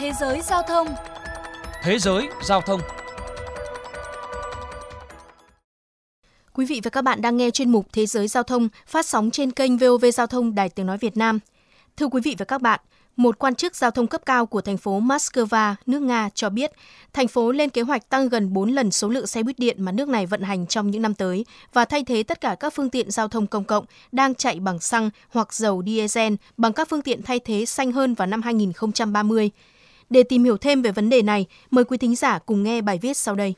Thế giới giao thông Thế giới giao thông Quý vị và các bạn đang nghe chuyên mục Thế giới giao thông phát sóng trên kênh VOV Giao thông Đài Tiếng Nói Việt Nam. Thưa quý vị và các bạn, một quan chức giao thông cấp cao của thành phố Moscow, nước Nga cho biết, thành phố lên kế hoạch tăng gần 4 lần số lượng xe buýt điện mà nước này vận hành trong những năm tới và thay thế tất cả các phương tiện giao thông công cộng đang chạy bằng xăng hoặc dầu diesel bằng các phương tiện thay thế xanh hơn vào năm 2030. Để tìm hiểu thêm về vấn đề này, mời quý thính giả cùng nghe bài viết sau đây.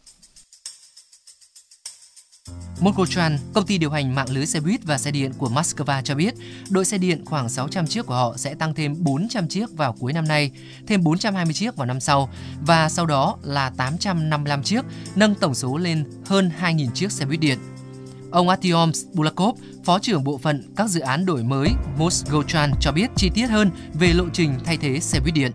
Moskotran, công ty điều hành mạng lưới xe buýt và xe điện của Moscow cho biết, đội xe điện khoảng 600 chiếc của họ sẽ tăng thêm 400 chiếc vào cuối năm nay, thêm 420 chiếc vào năm sau và sau đó là 855 chiếc, nâng tổng số lên hơn 2.000 chiếc xe buýt điện. Ông Artyom Bulakov, Phó trưởng Bộ phận các dự án đổi mới Moskotran cho biết chi tiết hơn về lộ trình thay thế xe buýt điện.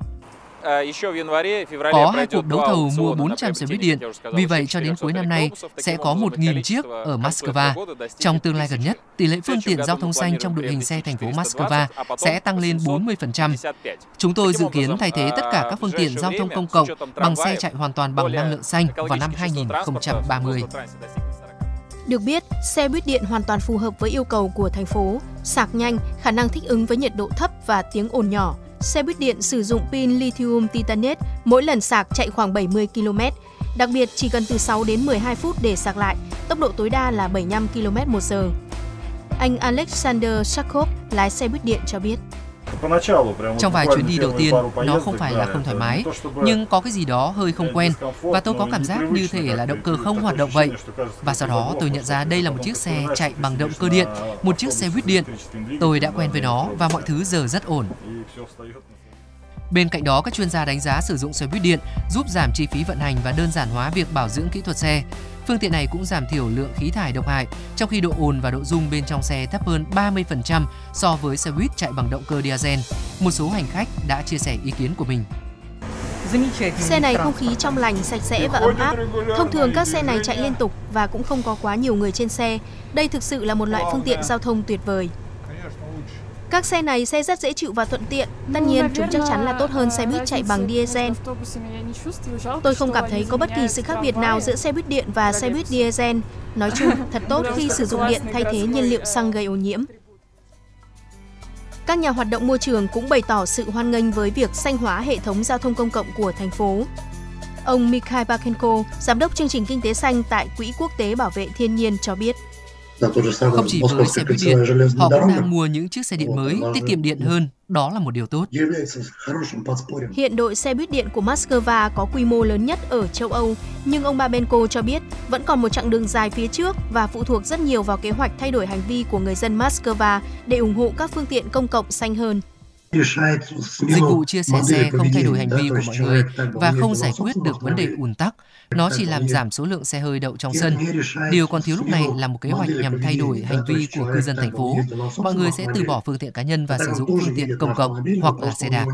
Có hai cuộc đấu thầu mua 400 xe buýt điện, vì vậy cho đến cuối năm nay sẽ có 1.000 chiếc ở Moscow. Trong tương lai gần nhất, tỷ lệ phương tiện giao thông xanh trong đội hình xe thành phố Moscow sẽ tăng lên 40%. Chúng tôi dự kiến thay thế tất cả các phương tiện giao thông công cộng bằng xe chạy hoàn toàn bằng năng lượng xanh vào năm 2030. Được biết, xe buýt điện hoàn toàn phù hợp với yêu cầu của thành phố, sạc nhanh, khả năng thích ứng với nhiệt độ thấp và tiếng ồn nhỏ. Xe buýt điện sử dụng pin lithium titanate, mỗi lần sạc chạy khoảng 70 km. Đặc biệt chỉ cần từ 6 đến 12 phút để sạc lại, tốc độ tối đa là 75 km một giờ. Anh Alexander Shakov, lái xe buýt điện cho biết. Trong vài chuyến đi đầu tiên, nó không phải là không thoải mái, nhưng có cái gì đó hơi không quen và tôi có cảm giác như thể là động cơ không hoạt động vậy. Và sau đó tôi nhận ra đây là một chiếc xe chạy bằng động cơ điện, một chiếc xe buýt điện. Tôi đã quen với nó và mọi thứ giờ rất ổn. Bên cạnh đó, các chuyên gia đánh giá sử dụng xe buýt điện giúp giảm chi phí vận hành và đơn giản hóa việc bảo dưỡng kỹ thuật xe. Phương tiện này cũng giảm thiểu lượng khí thải độc hại, trong khi độ ồn và độ rung bên trong xe thấp hơn 30% so với xe buýt chạy bằng động cơ diesel. Một số hành khách đã chia sẻ ý kiến của mình. Xe này không khí trong lành, sạch sẽ và ấm áp. Thông thường các xe này chạy liên tục và cũng không có quá nhiều người trên xe. Đây thực sự là một loại phương tiện giao thông tuyệt vời. Các xe này xe rất dễ chịu và thuận tiện. Tất nhiên, chúng chắc chắn là tốt hơn xe buýt chạy bằng diesel. Tôi không cảm thấy có bất kỳ sự khác biệt nào giữa xe buýt điện và xe buýt diesel. Nói chung, thật tốt khi sử dụng điện thay thế nhiên liệu xăng gây ô nhiễm. Các nhà hoạt động môi trường cũng bày tỏ sự hoan nghênh với việc xanh hóa hệ thống giao thông công cộng của thành phố. Ông Mikhail Bakenko, giám đốc chương trình kinh tế xanh tại Quỹ Quốc tế Bảo vệ Thiên nhiên cho biết. Không chỉ với xe buýt điện, họ cũng đang mua những chiếc xe điện mới, tiết kiệm điện hơn. Đó là một điều tốt. Hiện đội xe buýt điện của Moscow có quy mô lớn nhất ở châu Âu, nhưng ông Babenko cho biết vẫn còn một chặng đường dài phía trước và phụ thuộc rất nhiều vào kế hoạch thay đổi hành vi của người dân Moscow để ủng hộ các phương tiện công cộng xanh hơn. Dịch vụ chia sẻ xe không thay đổi hành vi của mọi người và không giải quyết được vấn đề ùn tắc. Nó chỉ làm giảm số lượng xe hơi đậu trong sân. Điều còn thiếu lúc này là một kế hoạch nhằm thay đổi hành vi của cư dân thành phố. Mọi người sẽ từ bỏ phương tiện cá nhân và sử dụng phương tiện công cộng hoặc là xe đạp.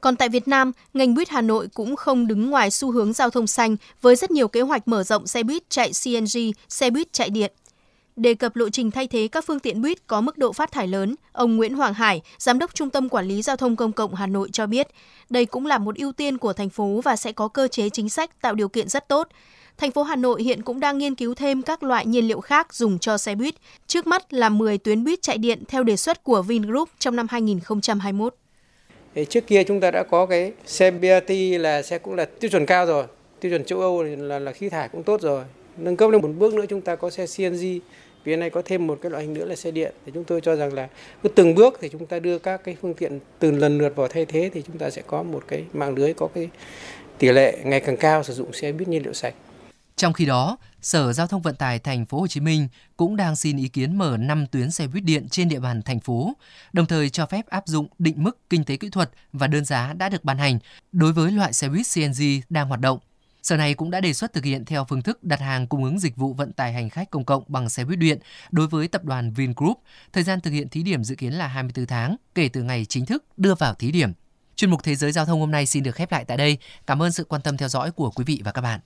Còn tại Việt Nam, ngành buýt Hà Nội cũng không đứng ngoài xu hướng giao thông xanh với rất nhiều kế hoạch mở rộng xe buýt chạy CNG, xe buýt chạy điện. Đề cập lộ trình thay thế các phương tiện buýt có mức độ phát thải lớn, ông Nguyễn Hoàng Hải, Giám đốc Trung tâm Quản lý Giao thông Công cộng Hà Nội cho biết, đây cũng là một ưu tiên của thành phố và sẽ có cơ chế chính sách tạo điều kiện rất tốt. Thành phố Hà Nội hiện cũng đang nghiên cứu thêm các loại nhiên liệu khác dùng cho xe buýt. Trước mắt là 10 tuyến buýt chạy điện theo đề xuất của Vingroup trong năm 2021. Trước kia chúng ta đã có cái xe BRT là xe cũng là tiêu chuẩn cao rồi, tiêu chuẩn châu Âu là, là khí thải cũng tốt rồi. Nâng cấp lên một bước nữa chúng ta có xe CNG Phía này có thêm một cái loại hình nữa là xe điện thì chúng tôi cho rằng là cứ từng bước thì chúng ta đưa các cái phương tiện từ lần lượt vào thay thế thì chúng ta sẽ có một cái mạng lưới có cái tỷ lệ ngày càng cao sử dụng xe buýt nhiên liệu sạch. Trong khi đó, Sở Giao thông Vận tải Thành phố Hồ Chí Minh cũng đang xin ý kiến mở 5 tuyến xe buýt điện trên địa bàn thành phố, đồng thời cho phép áp dụng định mức kinh tế kỹ thuật và đơn giá đã được ban hành đối với loại xe buýt CNG đang hoạt động. Sở này cũng đã đề xuất thực hiện theo phương thức đặt hàng cung ứng dịch vụ vận tải hành khách công cộng bằng xe buýt điện đối với tập đoàn Vingroup. Thời gian thực hiện thí điểm dự kiến là 24 tháng, kể từ ngày chính thức đưa vào thí điểm. Chuyên mục Thế giới Giao thông hôm nay xin được khép lại tại đây. Cảm ơn sự quan tâm theo dõi của quý vị và các bạn.